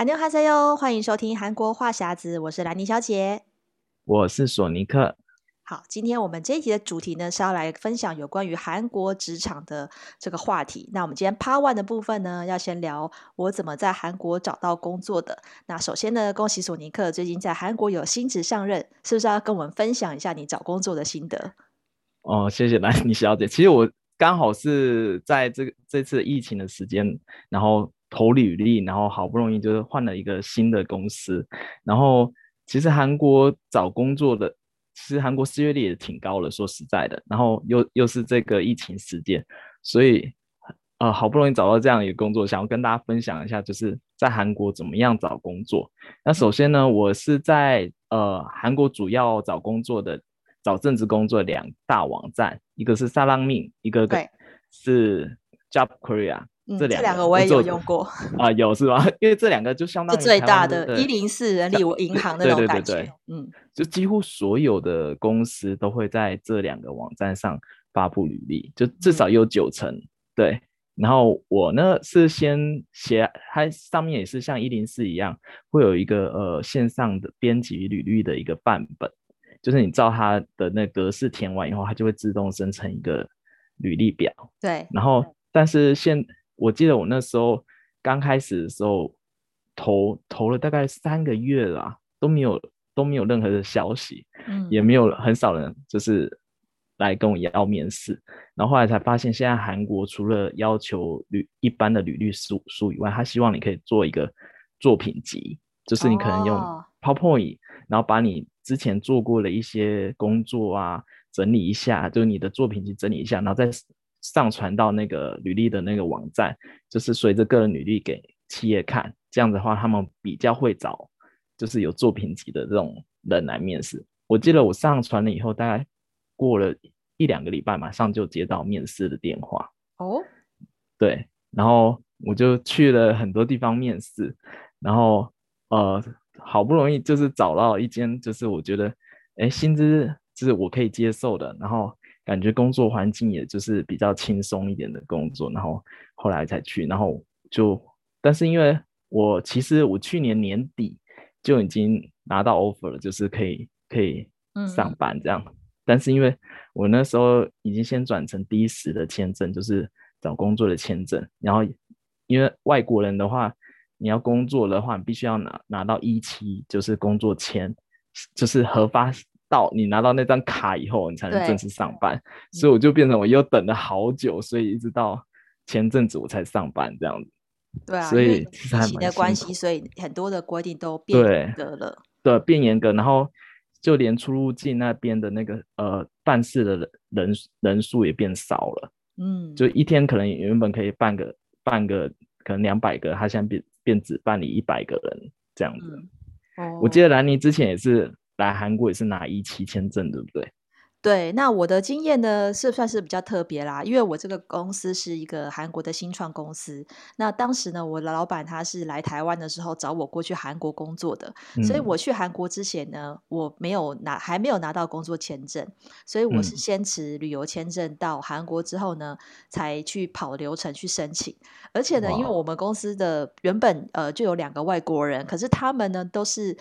안녕하세요，欢迎收听韩国话匣子，我是兰妮小姐，我是索尼克。好，今天我们这一集的主题呢是要来分享有关于韩国职场的这个话题。那我们今天 Part One 的部分呢，要先聊我怎么在韩国找到工作的。那首先呢，恭喜索尼克最近在韩国有新职上任，是不是要跟我们分享一下你找工作的心得？哦，谢谢兰妮小姐。其实我刚好是在这个这次疫情的时间，然后。 投履历，然后好不容易就是换了一个新的公司。然后其实韩国找工作的，其实韩国失业率也挺高的，说实在的。然后又又是这个疫情时间，所以呃好不容易找到这样一个工作，想要跟大家分享一下，就是在韩国怎么样找工作。那首先呢，我是在呃韩国主要找工作的找正职工作的两大网站，一个是萨浪命，一个是 Job Korea。嗯、这两个我也有用过啊、呃，有是吧？因为这两个就相当于最大的一零四人力银行那种感觉，对对对对嗯，就几乎所有的公司都会在这两个网站上发布履历，就至少有九成、嗯、对。然后我呢是先写，它上面也是像一零四一样，会有一个呃线上的编辑履历的一个范本，就是你照它的那格式填完以后，它就会自动生成一个履历表。对，然后但是现我记得我那时候刚开始的时候投投了大概三个月啦，都没有都没有任何的消息，嗯，也没有很少人就是来跟我要面试，然后后来才发现，现在韩国除了要求履一般的履历书书以外，他希望你可以做一个作品集，就是你可能用 PowerPoint，然后把你之前做过的一些工作啊整理一下，就是你的作品集整理一下，然后再。上传到那个履历的那个网站，就是随着个人履历给企业看，这样的话，他们比较会找，就是有作品集的这种人来面试。我记得我上传了以后，大概过了一两个礼拜，马上就接到面试的电话。哦，对，然后我就去了很多地方面试，然后呃，好不容易就是找到一间，就是我觉得，哎，薪资就是我可以接受的，然后。感觉工作环境也就是比较轻松一点的工作，然后后来才去，然后就，但是因为我其实我去年年底就已经拿到 offer 了，就是可以可以上班这样，嗯，但是因为我那时候已经先转成 D10 的签证，就是找工作的签证，然后因为外国人的话，你要工作的话，你必须要拿拿到一期就是工作签，就是核发。到你拿到那张卡以后，你才能正式上班，所以我就变成我又等了好久，所以一直到前阵子我才上班这样子。对啊，所以其实还蛮的关系，所以很多的规定都变严格了。对，对变严格，然后就连出入境那边的那个呃办事的人人数也变少了。嗯，就一天可能原本可以办个办个可能两百个，他现在变变只办理一百个人这样子。嗯、哦，我记得兰尼之前也是。来韩国也是拿一期签证，对不对？对，那我的经验呢是算是比较特别啦，因为我这个公司是一个韩国的新创公司。那当时呢，我的老板他是来台湾的时候找我过去韩国工作的，嗯、所以我去韩国之前呢，我没有拿，还没有拿到工作签证，所以我是先持旅游签证到韩国之后呢，才去跑流程去申请。而且呢，因为我们公司的原本呃就有两个外国人，可是他们呢都是。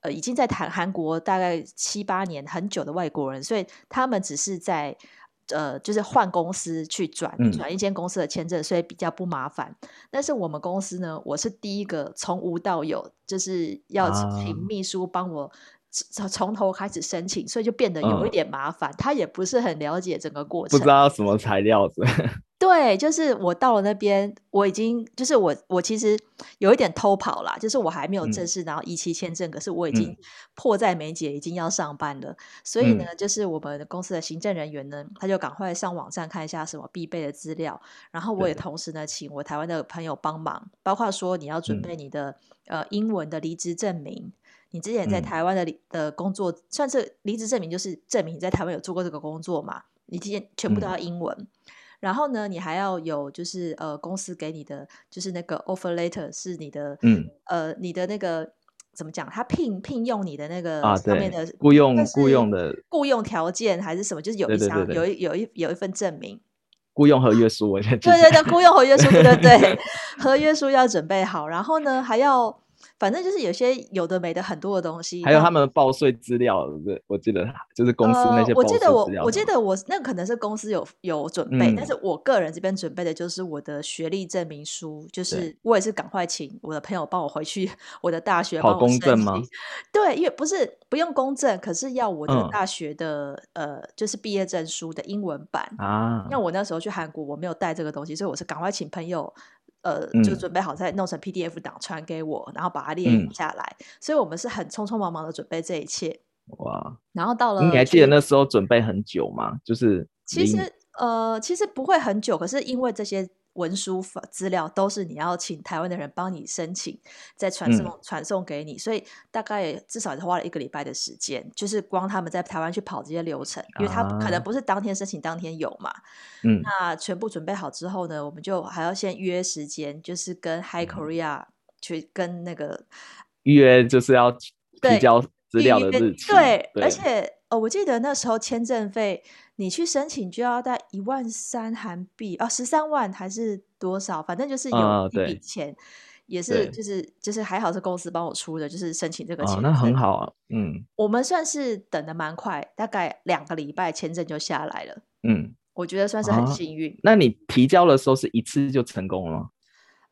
呃，已经在谈韩国大概七八年很久的外国人，所以他们只是在呃，就是换公司去转转一间公司的签证，所以比较不麻烦。但是我们公司呢，我是第一个从无到有，就是要请秘书帮我从从头开始申请，所以就变得有一点麻烦。他也不是很了解整个过程，不知道什么材料子。对，就是我到了那边，我已经就是我我其实有一点偷跑啦，就是我还没有正式拿到一期签证，嗯，可是我已经迫在眉睫，已经要上班了。所以呢，就是我们公司的行政人员呢，他就赶快上网站看一下什么必备的资料，然后我也同时呢，请我台湾的朋友帮忙，包括说你要准备你的、嗯、呃英文的离职证明，你之前在台湾的的工作、嗯、算是离职证明，就是证明你在台湾有做过这个工作嘛，你之前全部都要英文。嗯然后呢，你还要有就是呃，公司给你的就是那个 offer letter 是你的，嗯，呃，你的那个怎么讲？他聘聘用你的那个上面的、啊、雇佣雇佣的雇佣条件还是什么？就是有一张有一有一有一份证明。雇佣合约书，我先对对对，雇佣合约书，对对对，合约书要准备好，然后呢还要。反正就是有些有的没的很多的东西，还有他们报税资料，对，我记得就是公司那些。呃，我记得我我记得我那可能是公司有有准备，嗯，但是我个人这边准备的就是我的学历证明书，就是我也是赶快请我的朋友帮我回去我的大学考公证吗？对，因为不是不用公证，可是要我的大学的，嗯，呃，就是毕业证书的英文版啊。那我那时候去韩国，我没有带这个东西，所以我是赶快请朋友。呃，就准备好再弄成 PDF 档传给我，然后把它列印下来，嗯。所以我们是很匆匆忙忙的准备这一切。哇！然后到了，你还记得那时候准备很久吗？就是其实呃，其实不会很久，可是因为这些。文书资料都是你要请台湾的人帮你申请，再传送传送给你，所以大概至少也花了一个礼拜的时间，就是光他们在台湾去跑这些流程，因为他可能不是当天申请当天有嘛。嗯，那全部准备好之后呢，我们就还要先约时间，就是跟 Hi Korea 去跟那个约，就是要提交资料的日期。对，对，而且哦，我记得那时候签证费。你去申请就要带一万三韩币哦，十三万还是多少？反正就是有一笔钱，哦、也是就是就是还好是公司帮我出的，就是申请这个钱、哦，那很好啊。嗯，我们算是等的蛮快，大概两个礼拜签证就下来了。嗯，我觉得算是很幸运、哦。那你提交的时候是一次就成功了吗？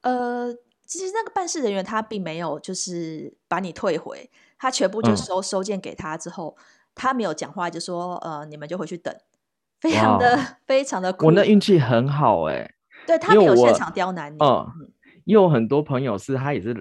呃，其实那个办事人员他并没有就是把你退回，他全部就收、嗯、收件给他之后，他没有讲话，就说呃你们就回去等。非常的非常的，我那运气很好哎、欸，对，他没有现场刁难你。嗯，因为我很多朋友是他也是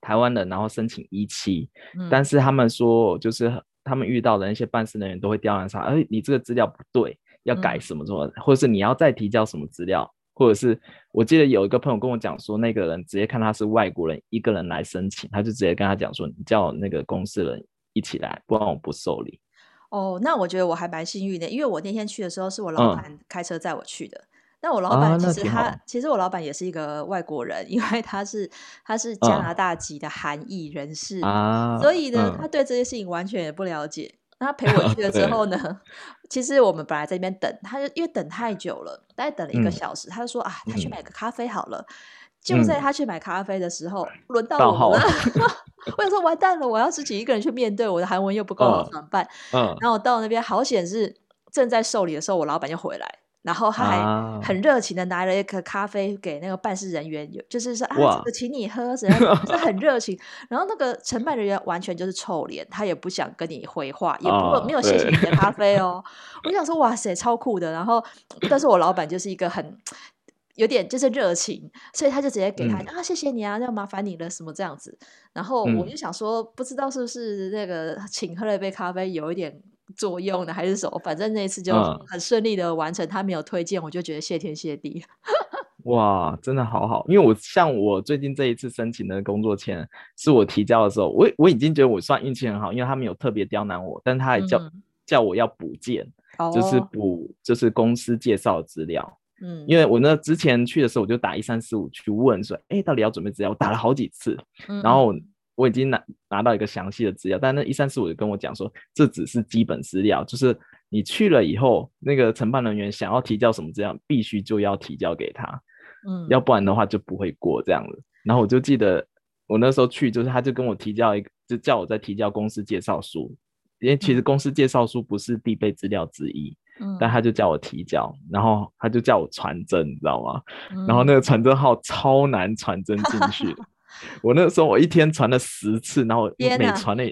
台湾人，然后申请一期、嗯，但是他们说就是他们遇到的那些办事人员都会刁难他，哎、欸，你这个资料不对，要改什么什么、嗯，或者是你要再提交什么资料，或者是我记得有一个朋友跟我讲说，那个人直接看他是外国人，一个人来申请，他就直接跟他讲说，你叫那个公司人一起来，不然我不受理。哦，那我觉得我还蛮幸运的，因为我那天去的时候是我老板开车载我去的。那、嗯、我老板其实他、啊、其实我老板也是一个外国人，因为他是他是加拿大籍的韩裔人士、啊，所以呢、嗯，他对这些事情完全也不了解。那他陪 我去了之后呢，其实我们本来在那边等，他就因为等太久了，大概等了一个小时，嗯、他就说啊，他去买个咖啡好了。嗯就在他去买咖啡的时候，轮、嗯、到我了。我想说完蛋了，我要自己一个人去面对，我的韩文又不够好，怎么办？嗯，然后我到那边，好险是正在受理的时候，我老板就回来，然后他还很热情的拿了一个咖啡给那个办事人员，就是说啊，这个请你喝，怎样？是很热情。然后那个承办人员完全就是臭脸，他也不想跟你回话，也不、哦、没有谢谢你的咖 啡哦。我想说哇塞，超酷的。然后，但是我老板就是一个很。有点就是热情，所以他就直接给他、嗯、啊，谢谢你啊，要麻烦你了什么这样子。然后我就想说，不知道是不是那个请喝了一杯咖啡有一点作用呢，还是什么？反正那一次就很顺利的完成，他没有推荐，我就觉得谢天谢地。哇，真的好好，因为我像我最近这一次申请的工作签，是我提交的时候，我我已经觉得我算运气很好，因为他没有特别刁难我，但他还叫、嗯、叫我要补件，就是补就是公司介绍资料。嗯，因为我那之前去的时候，我就打一三四五去问说，哎，到底要准备资料？我打了好几次，嗯、然后我已经拿拿到一个详细的资料，但那一三四五就跟我讲说，这只是基本资料，就是你去了以后，那个承办人员想要提交什么资料，必须就要提交给他，嗯，要不然的话就不会过这样子。然后我就记得我那时候去，就是他就跟我提交一个，就叫我再提交公司介绍书，因为其实公司介绍书不是必备资料之一。但他就叫我提交，然后他就叫我传真，你知道吗？嗯、然后那个传真号超难传真进去。我那个时候我一天传了十次，然后每传了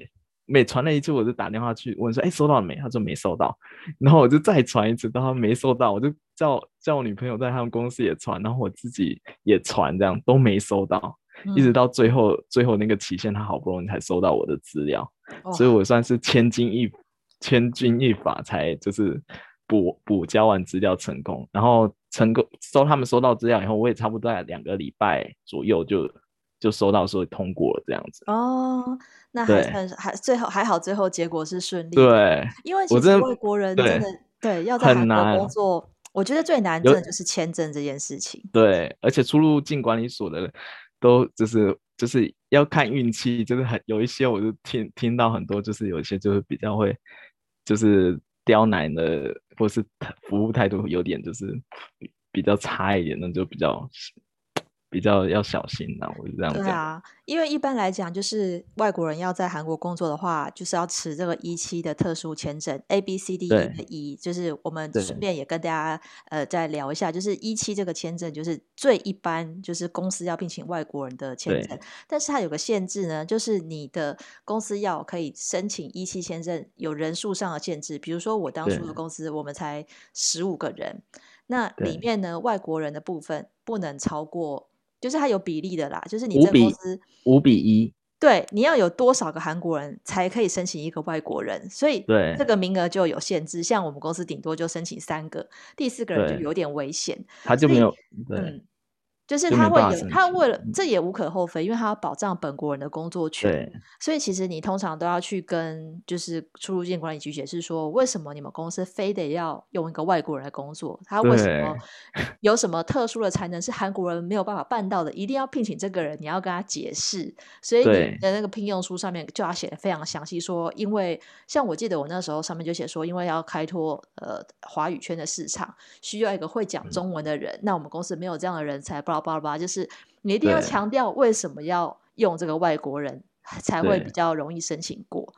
每传了一次，我就打电话去问说：“哎，收到了没？”他说没收到。然后我就再传一次，到他没收到，我就叫叫我女朋友在他们公司也传，然后我自己也传，这样都没收到。嗯、一直到最后最后那个期限，他好不容易才收到我的资料，哦、所以我算是千钧一千钧一发才就是。补补交完资料成功，然后成功收他们收到资料以后，我也差不多在两个礼拜左右就就收到说通过了这样子。哦，那还很还最后还好，最后结果是顺利。对，因为其实外国人真的对，对要在韩国工作，我觉得最难真的就是签证这件事情。对，而且出入境管理所的都就是就是要看运气，就是很有一些我就听听到很多，就是有一些就是比较会就是刁难的。或是服务态度有点就是比较差一点，那就比较。比较要小心呐、啊，我是这样讲。对啊，因为一般来讲，就是外国人要在韩国工作的话，就是要持这个 E7 的特殊签证，A B C D E 的 E，就是我们顺便也跟大家呃再聊一下，就是 E7 这个签证就是最一般，就是公司要聘请外国人的签证，但是它有个限制呢，就是你的公司要可以申请 E7 签证，有人数上的限制，比如说我当初的公司，我们才十五个人，那里面呢，外国人的部分不能超过。就是它有比例的啦，就是你这公司五比一，对，你要有多少个韩国人才可以申请一个外国人，所以对这个名额就有限制。像我们公司顶多就申请三个，第四个人就有点危险，他就没有对。嗯就是他会有，他为了这也无可厚非，因为他要保障本国人的工作权，所以其实你通常都要去跟就是出入境管理局解释说，为什么你们公司非得要用一个外国人来工作？他为什么 有什么特殊的才能是韩国人没有办法办到的？一定要聘请这个人，你要跟他解释。所以你的那个聘用书上面就要写的非常详细，说因为像我记得我那时候上面就写说，因为要开拓呃华语圈的市场，需要一个会讲中文的人，嗯、那我们公司没有这样的人才，不知道。吧吧，就是你一定要强调为什么要用这个外国人 才会比较容易申请过。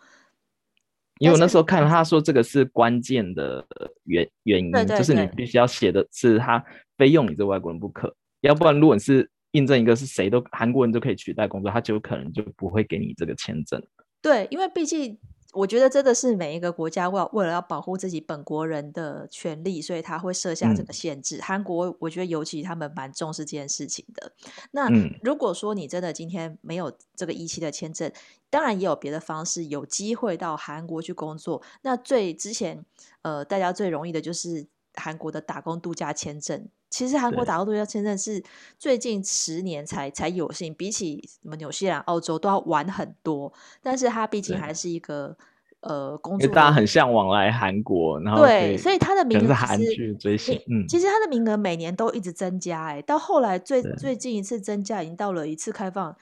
因为我那时候看他说这个是关键的原原因，就是你必须要写的是他非用你这外国人不可，要不然如果你是印证一个是谁都韩国人都可以取代工作，他就可能就不会给你这个签证。对，因为毕竟。我觉得真的是每一个国家为为了要保护自己本国人的权利，所以他会设下这个限制。嗯、韩国我觉得尤其他们蛮重视这件事情的。那如果说你真的今天没有这个一期的签证，当然也有别的方式有机会到韩国去工作。那最之前呃大家最容易的就是韩国的打工度假签证。其实韩国打工度假签证是最近十年才才有幸，比起什么纽西兰、澳洲都要晚很多。但是它毕竟还是一个呃工作，大家很向往来韩国，然后对，所以它的名额是韩剧追星。嗯，其实它的名额每年都一直增加，哎，到后来最最近一次增加已经到了一次开放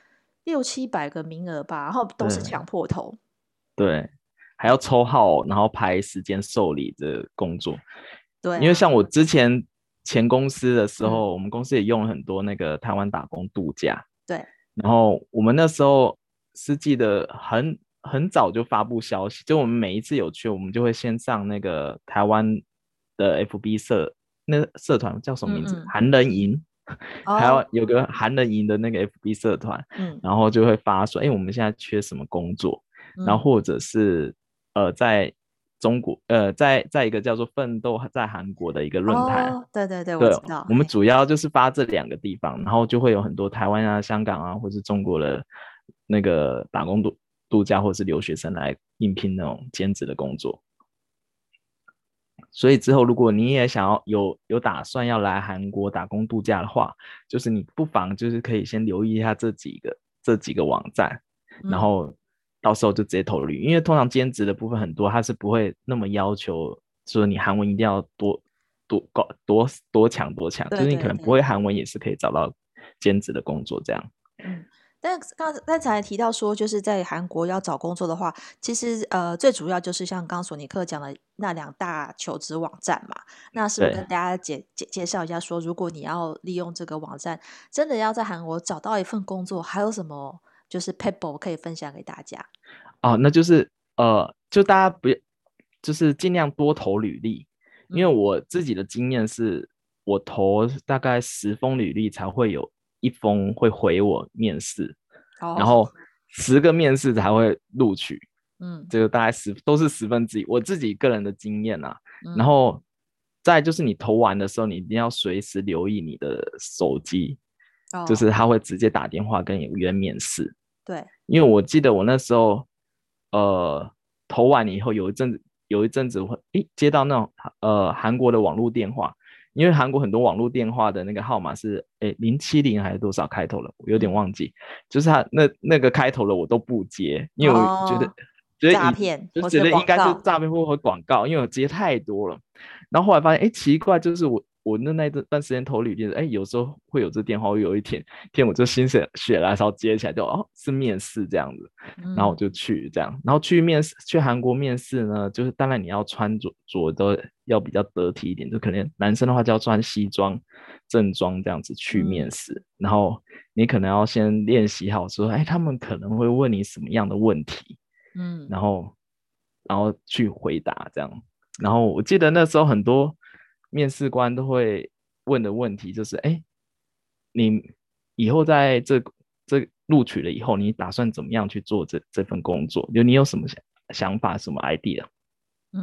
六七百个名额吧，然后都是抢破头。对，还要抽号，然后排时间受理的工作。对，因为像我之前。前公司的时候，嗯，我们公司也用了很多那个台湾打工度假。对，然后我们那时候是记得很很早就发布消息，就我们每一次有去，我们就会先上那个台湾的 FB 社，那社团叫什么名字？韩、人营，还有有个韩人营的那个 FB 社团，嗯，然后就会发说，哎，我们现在缺什么工作，嗯、然后或者是呃在。中国呃，在在一个叫做“奋斗在韩国”的一个论坛，哦，对对对，我知道。我们主要就是发这两个地方，然后就会有很多台湾啊、香港啊，或是中国的那个打工度度假或是留学生来应聘那种兼职的工作。所以之后，如果你也想要有有打算要来韩国打工度假的话，就是你不妨就是可以先留意一下这几个这几个网站，嗯、然后。到时候就直接投履，因为通常兼职的部分很多，他是不会那么要求说你韩文一定要多多高多多强多强，就是你可能不会韩文也是可以找到兼职的工作这样。嗯，但刚刚才提到说，就是在韩国要找工作的话，其实呃最主要就是像刚索尼克讲的那两大求职网站嘛，那是不是跟大家介介介绍一下说，如果你要利用这个网站，真的要在韩国找到一份工作，还有什么？就是 Pebble 可以分享给大家。哦，那就是呃，就大家不要，就是尽量多投履历，嗯，因为我自己的经验是，我投大概十封履历才会有一封会回我面试，哦，然后十个面试才会录取，嗯，这个大概十都是十分之一，我自己个人的经验啊，嗯，然后再就是你投完的时候，你一定要随时留意你的手机，哦，就是他会直接打电话跟你约面试。对，因为我记得我那时候，呃，投完以后有一阵子，有一阵子会，诶，接到那种呃韩国的网络电话，因为韩国很多网络电话的那个号码是，诶，零七零还是多少开头了，我有点忘记，就是他那那个开头的我都不接，因为我觉得、哦、觉得诈骗，就觉得应该是诈骗或者广告，因为我接太多了，然后后来发现，诶，奇怪，就是我我那那段时间投履历，哎，有时候会有这电话，我有一天天我就心血血来潮接起来就，就哦是面试这样子，然后我就去这样，然后去面试去韩国面试呢，就是当然你要穿着着都要比较得体一点，就可能男生的话就要穿西装正装这样子去面试，嗯、然后你可能要先练习好说，哎，他们可能会问你什么样的问题，嗯，然后然后去回答这样，然后我记得那时候很多。面试官都会问的问题就是：哎，你以后在这这录取了以后，你打算怎么样去做这这份工作？就你有什么想想法、什么 idea，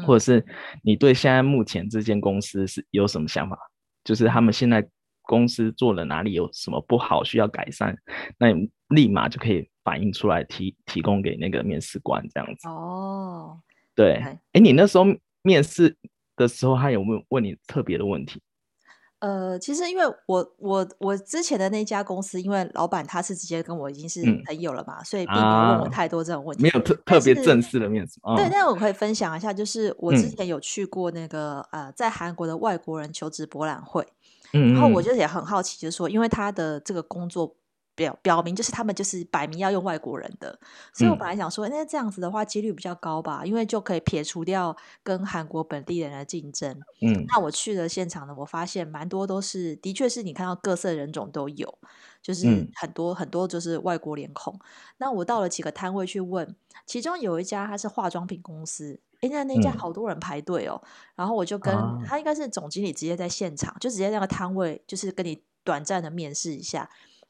或者是你对现在目前这间公司是有什么想法？就是他们现在公司做了哪里有什么不好需要改善，那你立马就可以反映出来提提供给那个面试官这样子。哦，对，哎，你那时候面试。的时候，他有没有问你特别的问题？呃，其实因为我我我之前的那家公司，因为老板他是直接跟我已经是朋友了嘛，嗯、所以并没有问我太多这种问题，啊、没有特特别正式的面试。嗯、对，但是我可以分享一下，就是我之前有去过那个、嗯、呃，在韩国的外国人求职博览会，嗯，然后我就也很好奇，就是说，因为他的这个工作。表表明就是他们就是摆明要用外国人的，所以我本来想说，那、嗯、这样子的话几率比较高吧，因为就可以撇除掉跟韩国本地人的竞争。嗯，那我去了现场呢，我发现蛮多都是，的确是你看到各色人种都有，就是很多、嗯、很多就是外国脸孔。那我到了几个摊位去问，其中有一家它是化妆品公司，哎，那那家好多人排队哦，嗯、然后我就跟、啊、他应该是总经理直接在现场，就直接那个摊位就是跟你短暂的面试一下。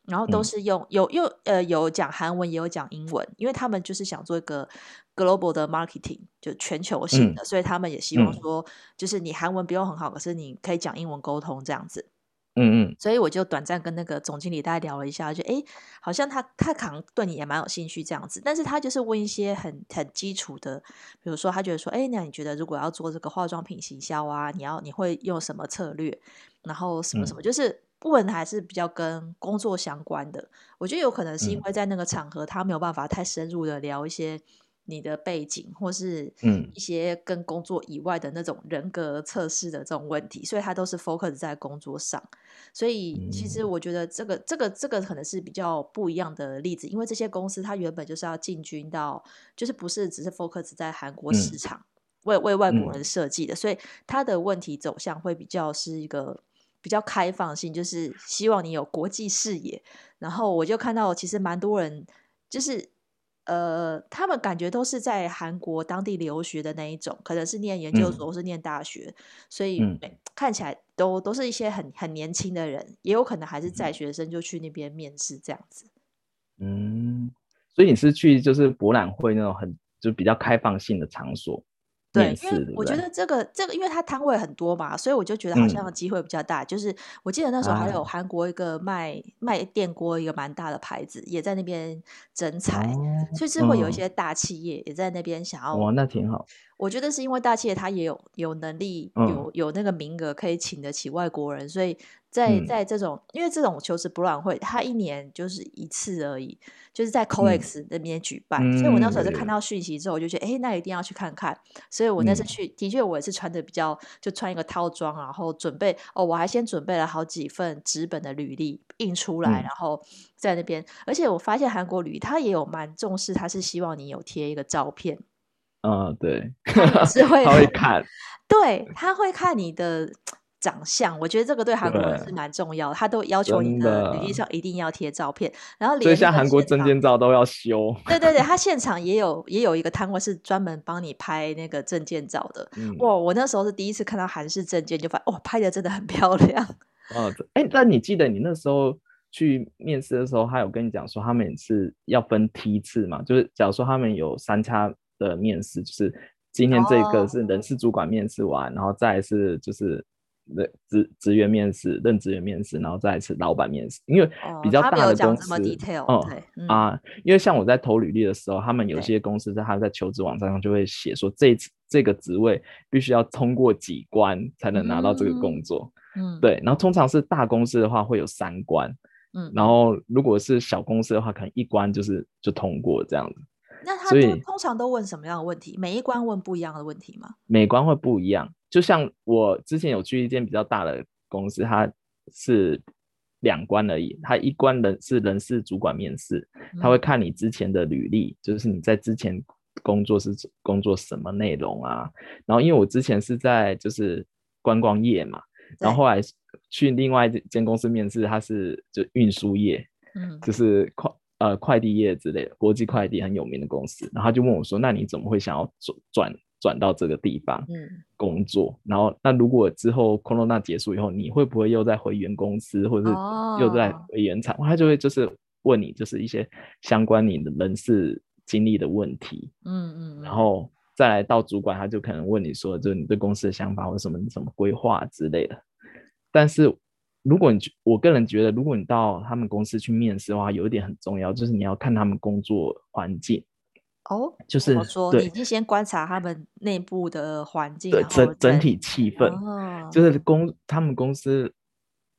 然后都是用、嗯、有又呃有讲韩文也有讲英文，因为他们就是想做一个 global 的 marketing，就全球性的，嗯、所以他们也希望说，就是你韩文不用很好，可是你可以讲英文沟通这样子。嗯嗯。所以我就短暂跟那个总经理大概聊了一下，就诶好像他他可能对你也蛮有兴趣这样子，但是他就是问一些很很基础的，比如说他觉得说，诶那你觉得如果要做这个化妆品行销啊，你要你会用什么策略？然后什么什么，嗯、就是。部分还是比较跟工作相关的，我觉得有可能是因为在那个场合，他没有办法太深入的聊一些你的背景，或是一些跟工作以外的那种人格测试的这种问题，所以他都是 focus 在工作上。所以其实我觉得这个这个这个可能是比较不一样的例子，因为这些公司它原本就是要进军到，就是不是只是 focus 在韩国市场，为为外国人设计的，所以他的问题走向会比较是一个。比较开放性，就是希望你有国际视野。然后我就看到，其实蛮多人，就是呃，他们感觉都是在韩国当地留学的那一种，可能是念研究所或是念大学，嗯、所以、嗯、看起来都都是一些很很年轻的人，也有可能还是在学生就去那边面试这样子。嗯，所以你是去就是博览会那种很就比较开放性的场所。对，因为我觉得这个这个，因为它摊位很多嘛，所以我就觉得好像机会比较大。嗯、就是我记得那时候还有韩国一个卖、啊、卖电锅一个蛮大的牌子，也在那边征才，哦、所以是会有一些大企业也在那边想要。哇，那挺好。我觉得是因为大企业它也有有能力，有有那个名额可以请得起外国人，所以。在在这种，因为这种求职博览会，它一年就是一次而已，就是在 COEX 那边举办，嗯、所以我那时候就看到讯息之后，我就觉得，哎、嗯，那一定要去看看。所以我那次去，嗯、的确我也是穿的比较，就穿一个套装，然后准备，哦，我还先准备了好几份纸本的履历印出来，嗯、然后在那边，而且我发现韩国履历他也有蛮重视，他是希望你有贴一个照片。嗯，对，他是会 他会看，对，他会看你的。长相，我觉得这个对韩国人是蛮重要的，他都要求你的履历上一定要贴照片，然后连所以像韩国证件照都要修。对对对，他现场也有也有一个摊位是专门帮你拍那个证件照的。嗯、哇，我那时候是第一次看到韩式证件，就发现哇，拍的真的很漂亮。哦，哎，那你记得你那时候去面试的时候，他有跟你讲说他们是要分梯次嘛？就是假如说他们有三叉的面试，就是今天这个是人事主管面试完，哦、然后再是就是。职职员面试、任职员面试，然后再是老板面试。因为比较大的公司，哦，啊，因为像我在投履历的时候，他们有些公司在他在求职网站上就会写说，这次这个职位必须要通过几关才能拿到这个工作。嗯，对。然后通常是大公司的话会有三关，嗯，然后如果是小公司的话，可能一关就是就通过这样子。那他都通常都问什么样的问题？每一关问不一样的问题吗？每关会不一样。就像我之前有去一间比较大的公司，它是两关而已。它一关人是人事主管面试，他会看你之前的履历，就是你在之前工作是工作什么内容啊。然后因为我之前是在就是观光业嘛，然后后来去另外一间公司面试，它是就运输业，嗯，就是快。呃，快递业之类的，国际快递很有名的公司，然后他就问我说：“那你怎么会想要转转转到这个地方工作？嗯、然后，那如果之后 Corona 结束以后，你会不会又再回原公司，或者是又再回原厂？”哦、他就会就是问你，就是一些相关你的人事经历的问题。嗯嗯，然后再来到主管，他就可能问你说，就是你对公司的想法或者什么什么规划之类的。但是。如果你我个人觉得，如果你到他们公司去面试的话，有一点很重要，就是你要看他们工作环境。哦，就是说？对，你就先观察他们内部的环境，对整整体气氛，哦、就是公他们公司，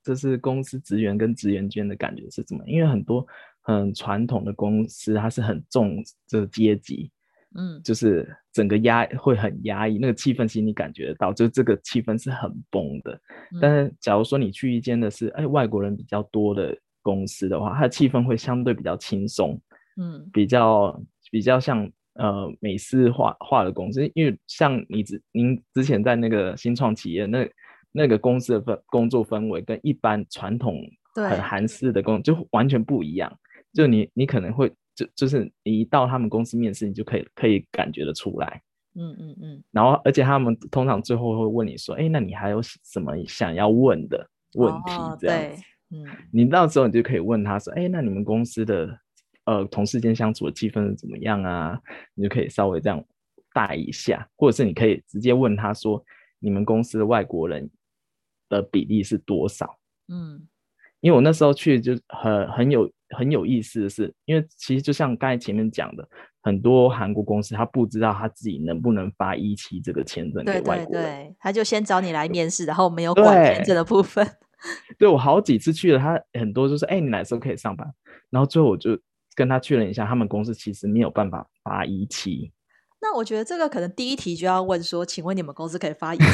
就是公司职员跟职员间的感觉是怎么？因为很多很传统的公司，它是很重这个阶级。嗯，就是整个压会很压抑，那个气氛其实你感觉得到，就这个气氛是很崩的。嗯、但是假如说你去一间的是哎外国人比较多的公司的话，它的气氛会相对比较轻松，嗯，比较比较像呃美式化化的公司，因为像你之您之前在那个新创企业那那个公司的氛工作氛围跟一般传统很。韩式的工就完全不一样，就你你可能会。就就是你一到他们公司面试，你就可以可以感觉得出来，嗯嗯嗯。然后，而且他们通常最后会问你说：“哎，那你还有什么想要问的问题？”这样子，嗯，你到时候你就可以问他说：“哎，那你们公司的呃同事间相处的气氛是怎么样啊？”你就可以稍微这样带一下，或者是你可以直接问他说：“你们公司的外国人的比例是多少？”嗯，因为我那时候去就很很有。很有意思的是，因为其实就像刚才前面讲的，很多韩国公司他不知道他自己能不能发一期这个签证给外国人，对对对，他就先找你来面试，然后没有管签证的部分。对，对我好几次去了，他很多就是，哎、欸，你哪时候可以上班？然后最后我就跟他确认一下，他们公司其实没有办法发一期。那我觉得这个可能第一题就要问说，请问你们公司可以发一期？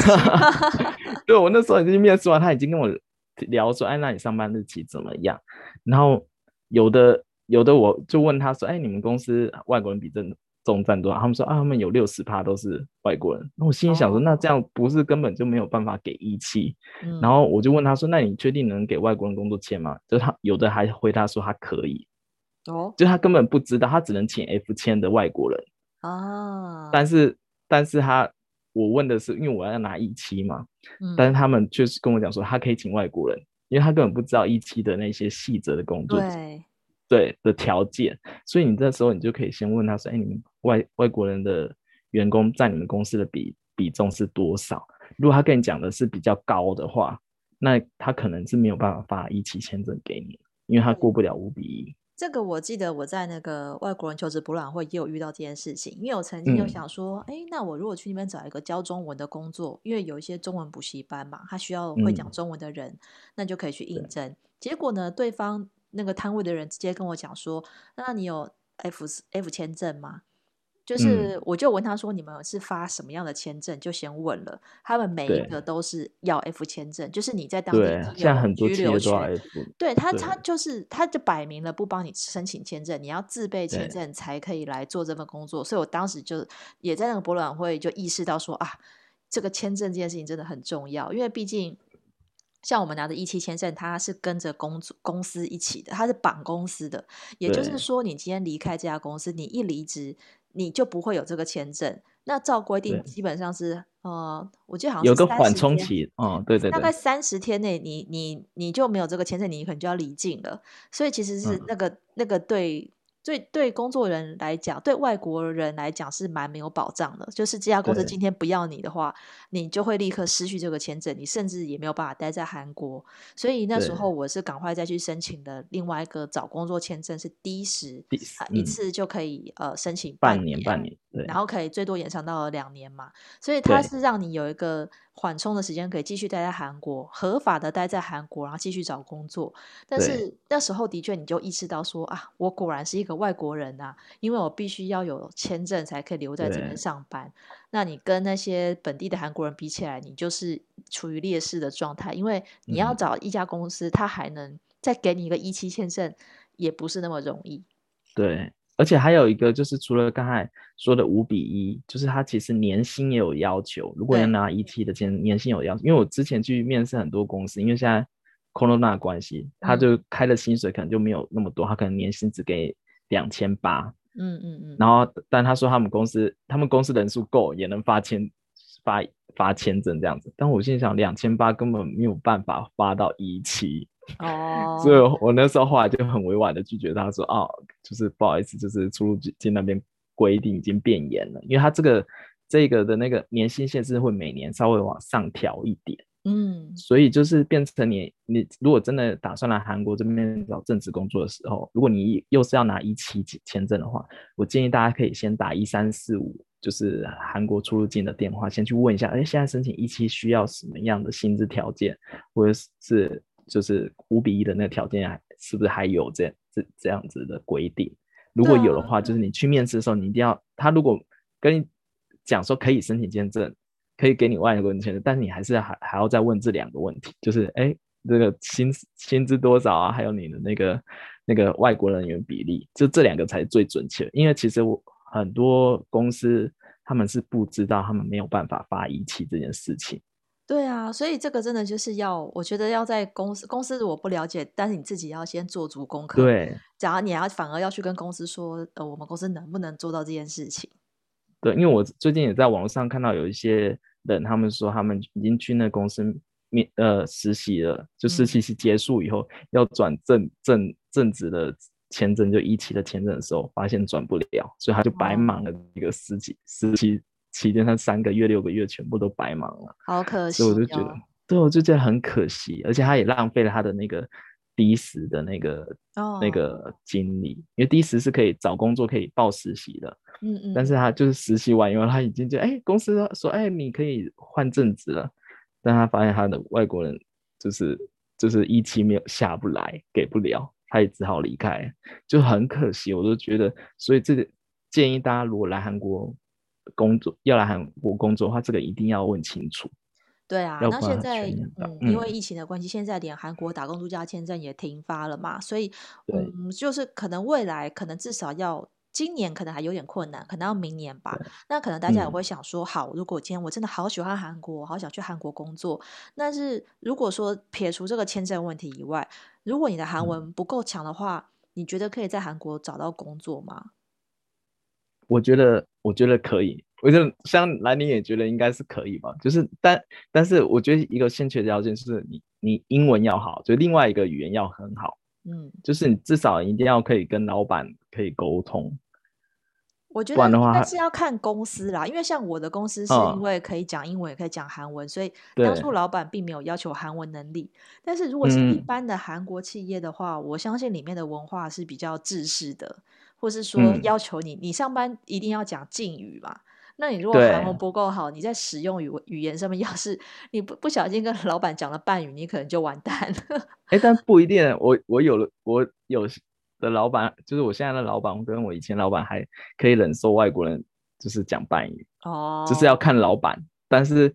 对，我那时候已经面试完，他已经跟我聊说，哎，那你上班日期怎么样？然后。有的有的，我就问他说：“哎，你们公司外国人比重重占多少？”他们说：“啊，他们有六十趴都是外国人。”那我心里想说：“那这样不是根本就没有办法给一期然后我就问他说：“那你确定能给外国人工作签吗？”就他有的还回答说他可以，哦，就他根本不知道，他只能请 F 签的外国人啊。但是但是他我问的是，因为我要拿一期嘛，但是他们就是跟我讲说他可以请外国人。因为他根本不知道一期的那些细则的工作，对对的条件，所以你这时候你就可以先问他说：“哎，你们外外国人的员工在你们公司的比比重是多少？”如果他跟你讲的是比较高的话，那他可能是没有办法发一期签证给你，因为他过不了五比一。这个我记得我在那个外国人求职博览会也有遇到这件事情，因为我曾经有想说，哎、嗯，那我如果去那边找一个教中文的工作，因为有一些中文补习班嘛，他需要会讲中文的人，嗯、那就可以去应征。对结果呢，对方那个摊位的人直接跟我讲说，那你有 F F 签证吗？就是，我就问他说：“你们是发什么样的签证？”就先问了，他们每一个都是要 F 签证，就是你在当地有居留权。对他，他就是，他就摆明了不帮你申请签证，你要自备签证才可以来做这份工作。所以我当时就也在那个博览会就意识到说啊，这个签证这件事情真的很重要，因为毕竟像我们拿的 E7 签证，它是跟着公公司一起的，它是绑公司的，也就是说，你今天离开这家公司，你一离职。你就不会有这个签证。那照规定，基本上是呃，我记得好像是有个缓冲期，哦，对对对，大概三十天内，你你你就没有这个签证，你可能就要离境了。所以其实是那个、嗯、那个对。对对，工作人来讲，对外国人来讲是蛮没有保障的。就是这家公司今天不要你的话，你就会立刻失去这个签证，你甚至也没有办法待在韩国。所以那时候我是赶快再去申请的另外一个找工作签证，是第一时、嗯、一次就可以呃申请，半年，半年然后可以最多延长到两年嘛，所以它是让你有一个缓冲的时间，可以继续待在韩国，合法的待在韩国，然后继续找工作。但是那时候的确你就意识到说啊，我果然是一个外国人啊，因为我必须要有签证才可以留在这边上班。那你跟那些本地的韩国人比起来，你就是处于劣势的状态，因为你要找一家公司，他还能再给你一个一期签证，也不是那么容易。对。而且还有一个，就是除了刚才说的五比一，就是他其实年薪也有要求。如果要拿 ET 的钱，年薪有要求。因为我之前去面试很多公司，因为现在 Corona 的关系，他就开的薪水可能就没有那么多，他可能年薪只给两千八。嗯嗯嗯。然后，但他说他们公司，他们公司人数够，也能发签发发签证这样子。但我心想，两千八根本没有办法发到 E7。哦，所以我那时候后来就很委婉的拒绝他说，哦，就是不好意思，就是出入境那边规定已经变严了，因为他这个这个的那个年薪限制会每年稍微往上调一点，嗯，所以就是变成你你如果真的打算来韩国这边找正职工作的时候，如果你又是要拿一期签证的话，我建议大家可以先打一三四五，就是韩国出入境的电话，先去问一下，哎，现在申请一期需要什么样的薪资条件，或者是。就是五比一的那个条件，是不是还有这这这样子的规定？如果有的话，就是你去面试的时候，你一定要他如果跟你讲说可以申请签证，可以给你外国人签证，但是你还是还还要再问这两个问题，就是哎，这个薪薪资多少啊？还有你的那个那个外国人员比例，就这两个才是最准确。因为其实我很多公司他们是不知道，他们没有办法发仪器这件事情。对啊，所以这个真的就是要，我觉得要在公司公司如果不了解，但是你自己要先做足功课。对，假如你要反而要去跟公司说，呃，我们公司能不能做到这件事情？对，因为我最近也在网络上看到有一些人，他们说他们已经去那公司面呃实习了，就实习期结束以后、嗯、要转正正正职的签证，就一期的签证的时候，发现转不了，所以他就白忙了一个实习、哦、实习。期间他三个月六个月全部都白忙了，好可惜、哦。所以我就觉得，对，我就觉得很可惜，而且他也浪费了他的那个低时的那个、哦、那个经历，因为低时是可以找工作可以报实习的，嗯嗯。但是他就是实习完以后，他已经就哎，公司说哎，你可以换正职了，但他发现他的外国人就是就是一期没有下不来，给不了，他也只好离开，就很可惜。我都觉得，所以这个建议大家如果来韩国。工作要来韩国工作的话，这个一定要问清楚。对啊，那现在嗯，因为疫情的关系，嗯、现在连韩国打工度假签证也停发了嘛，所以嗯，就是可能未来可能至少要今年可能还有点困难，可能要明年吧。那可能大家也会想说，嗯、好，如果今天我真的好喜欢韩国，好想去韩国工作，但是如果说撇除这个签证问题以外，如果你的韩文不够强的话，嗯、你觉得可以在韩国找到工作吗？我觉得，我觉得可以。我觉得像兰妮也觉得应该是可以吧。就是，但但是，我觉得一个先决条件是你你英文要好，就另外一个语言要很好。嗯，就是你至少一定要可以跟老板可以沟通。我觉得应该是要看公司啦，因为像我的公司是因为可以讲英文也可以讲韩文，嗯，所以当初老板并没有要求韩文能力。但是如果是一般的韩国企业的话，嗯，我相信里面的文化是比较制式的。或是说要求你，你上班一定要讲敬语嘛？那你如果韩文不够好，你在使用语语言上面，要是你不不小心跟老板讲了半语，你可能就完蛋了。哎，但不一定。我我有了，我有的老板，就是我现在的老板，跟我以前老板还可以忍受外国人就是讲半语哦，就是要看老板，但是。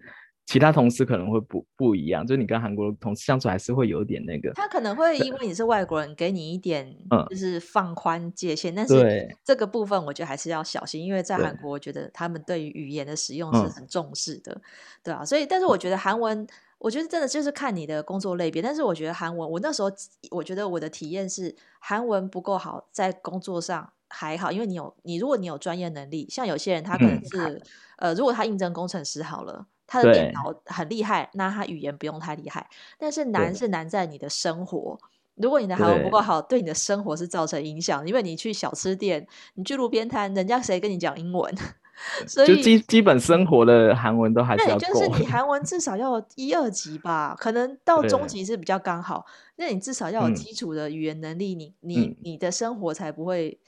其他同事可能会不不一样，就是你跟韩国的同事相处还是会有点那个。他可能会因为你是外国人，给你一点就是放宽界限，嗯，但是这个部分我觉得还是要小心，因为在韩国，我觉得他们对于语言的使用是很重视的，对，对啊。所以，但是我觉得韩文，我觉得真的就是看你的工作类别。但是我觉得韩文，我那时候我觉得我的体验是韩文不够好，在工作上还好，因为你有你，如果你有专业能力，像有些人他可能是、嗯、呃，如果他应征工程师好了。他的电脑很厉害，那他语言不用太厉害，但是难是难在你的生活。如果你的韩文不够好，对你的生活是造成影响，因为你去小吃店，你去路边摊，人家谁跟你讲英文？所以就基基本生活的韩文都还是要够。就是你韩文至少要一二级吧，可能到中级是比较刚好。那你至少要有基础的语言能力，你你你的生活才不会。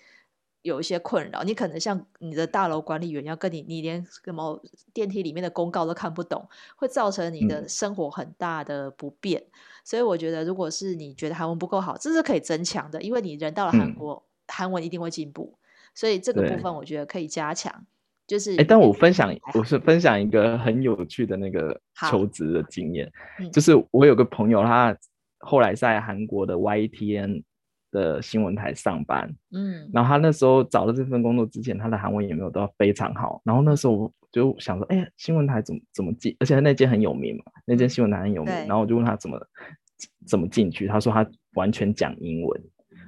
有一些困扰。你可能像你的大楼管理员要跟你，你连什么电梯里面的公告都看不懂，会造成你的生活很大的不便。嗯、所以我觉得，如果是你觉得韩文不够好，这是可以增强的，因为你人到了韩国，嗯、韩文一定会进步。所以这个部分我觉得可以加强。就是，哎，但我分享，我是分享一个很有趣的那个求职的经验，嗯、就是我有个朋友，他后来在韩国的 YTN 的新闻台上班，嗯，然后他那时候找了这份工作之前，他的韩文也没有到非常好，然后那时候我就想说，哎呀，新闻台怎么怎么进？而且那间很有名嘛，那间新闻台很有名，然后我就问他怎么怎么进去，他说他完全讲英文，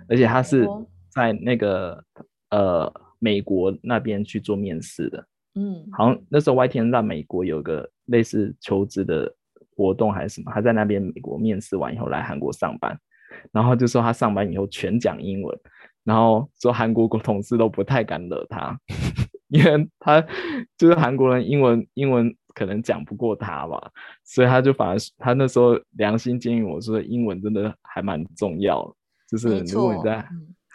而且他是在那个呃。美国那边去做面试的，嗯，好像那时候 YTN 在美国有个类似求职的活动还是什么，他在那边美国面试完以后来韩国上班，然后就说他上班以后全讲英文，然后说韩国同事都不太敢惹他，因为他就是韩国人，英文英文可能讲不过他吧，所以他就反而他那时候良心建议我说，英文真的还蛮重要，就是如果你在。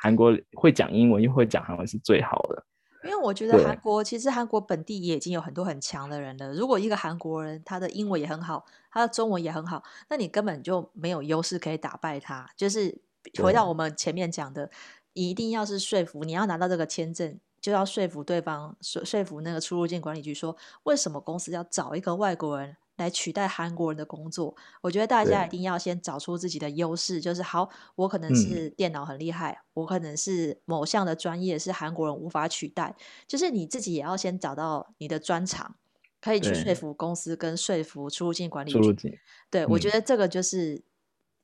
韩国会讲英文又会讲韩文是最好的，因为我觉得韩国其实韩国本地也已经有很多很强的人了。如果一个韩国人他的英文也很好，他的中文也很好，那你根本就没有优势可以打败他。就是回到我们前面讲的，你一定要是说服你要拿到这个签证，就要说服对方说说服那个出入境管理局说，为什么公司要找一个外国人。来取代韩国人的工作，我觉得大家一定要先找出自己的优势，就是好，我可能是电脑很厉害，嗯、我可能是某项的专业是韩国人无法取代，就是你自己也要先找到你的专长，可以去说服公司跟说服出入境管理局。对，我觉得这个就是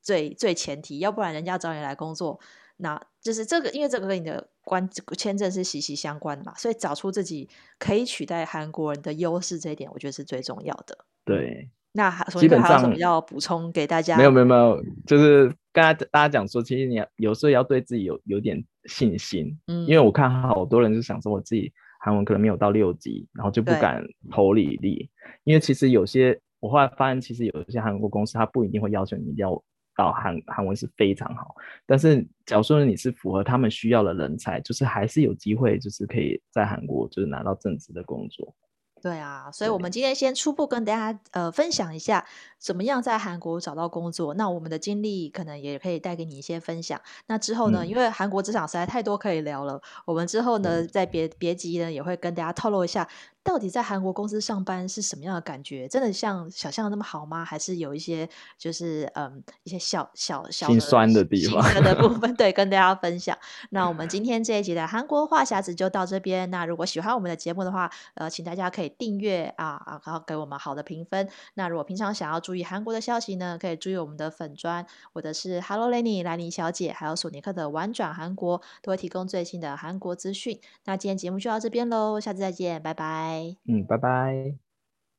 最、嗯、最前提，要不然人家找你来工作，那就是这个，因为这个跟你的关签证是息息相关的嘛，所以找出自己可以取代韩国人的优势，这一点我觉得是最重要的。对，那基本上要补充给大家。没有没有没有，就是刚才大家讲说，其实你有时候要对自己有有点信心。嗯，因为我看好多人就想说，我自己韩文可能没有到六级，然后就不敢投履历。因为其实有些我后来发现，其实有一些韩国公司，他不一定会要求你一定要到韩韩文是非常好。但是假如说你是符合他们需要的人才，就是还是有机会，就是可以在韩国就是拿到正职的工作。对啊，所以我们今天先初步跟大家呃分享一下怎么样在韩国找到工作。那我们的经历可能也可以带给你一些分享。那之后呢，嗯、因为韩国职场实在太多可以聊了，我们之后呢，在别别集呢也会跟大家透露一下。到底在韩国公司上班是什么样的感觉？真的像想象的那么好吗？还是有一些就是嗯一些小小小心酸的地方的部分？对，跟大家分享。那我们今天这一集的韩国话匣子就到这边。那如果喜欢我们的节目的话，呃，请大家可以订阅啊啊，然后给我们好的评分。那如果平常想要注意韩国的消息呢，可以注意我们的粉砖，我的是 Hello Lenny 兰妮小姐，还有索尼克的玩转韩国，都会提供最新的韩国资讯。那今天节目就到这边喽，下次再见，拜拜嗯，拜拜。